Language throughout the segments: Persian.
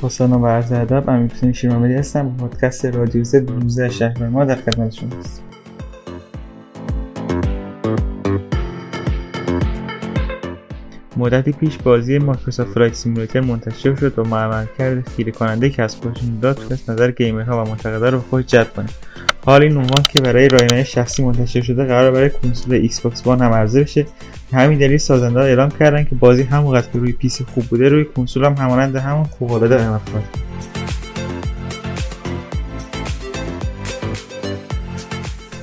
با سلام و عرض ادب امیر حسین شیرمحمدی هستم با پادکست رادیو زد 19 شهریور ماه در خدمت شما هستم. مدتی پیش بازی Microsoft Flight Simulator منتشر شد و عملکرد خیره کننده کسب داد تونست نظر gamer ها و منتقدا رو به خود جلب کنه. حال این عنوان که برای رایانه شخصی منتشر شده قرار برای کنسول Xbox One هم عرضه بشه. همین دلیل سازنده اعلام کردن که بازی همونقدر که روی PC خوب بوده روی کنسول هم همانند همون فوق العاده عمل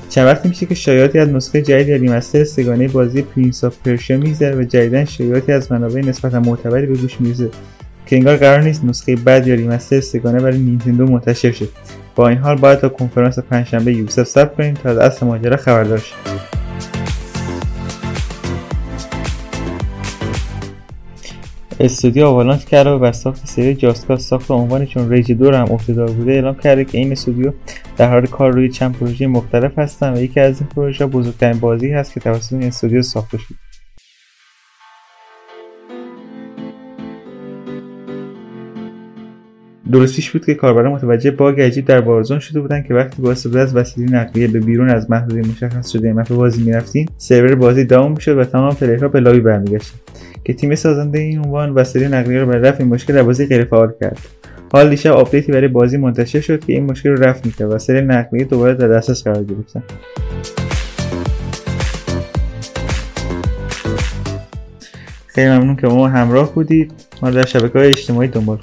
چند وقتی میشه که شایعاتی از نسخه جدید ریمستر سگانه بازی پرینس آف پرشیا میگذره و جدیدا شایعاتی از منابع نسبتا معتبری به گوش می‌رسه که انگار قرار نیست نسخه بعد یا ریمستر سگانه برای نینتندو منتشر شد با این حال باید تا کنفرانس پنجشنبه یوسف صبر کنیم تا از اصل ماجرا خبردار شیم. استودیو آوالانچ کرده و بر ساخت سری جاسکا ساخت عنوانی چون ریج دور هم افتدار بوده اعلام کرده که این استودیو در حال کار روی چند پروژه مختلف هستن و یکی از این پروژه بزرگترین بازی هست که توسط این استودیو ساخته شد درستیش بود که کاربران متوجه باگ عجیب در بارزون شده بودن که وقتی با استفاده از وسیله نقلیه به بیرون از محدوده مشخص شده مپ بازی می‌رفتیم سرور بازی داون می‌شد و تمام پلیرها به لابی برمیگشتن که تیم سازنده این عنوان وسیله نقلیه رو برای رفع این مشکل در بازی غیر فعال کرد. حال دیشب آپدیتی برای بازی منتشر شد که این مشکل رو رفع می‌کرد وسیله نقلیه دوباره در دسترس قرار گرفتن. خیلی ممنون که ما همراه بودید. ما در شبکه های اجتماعی دنبال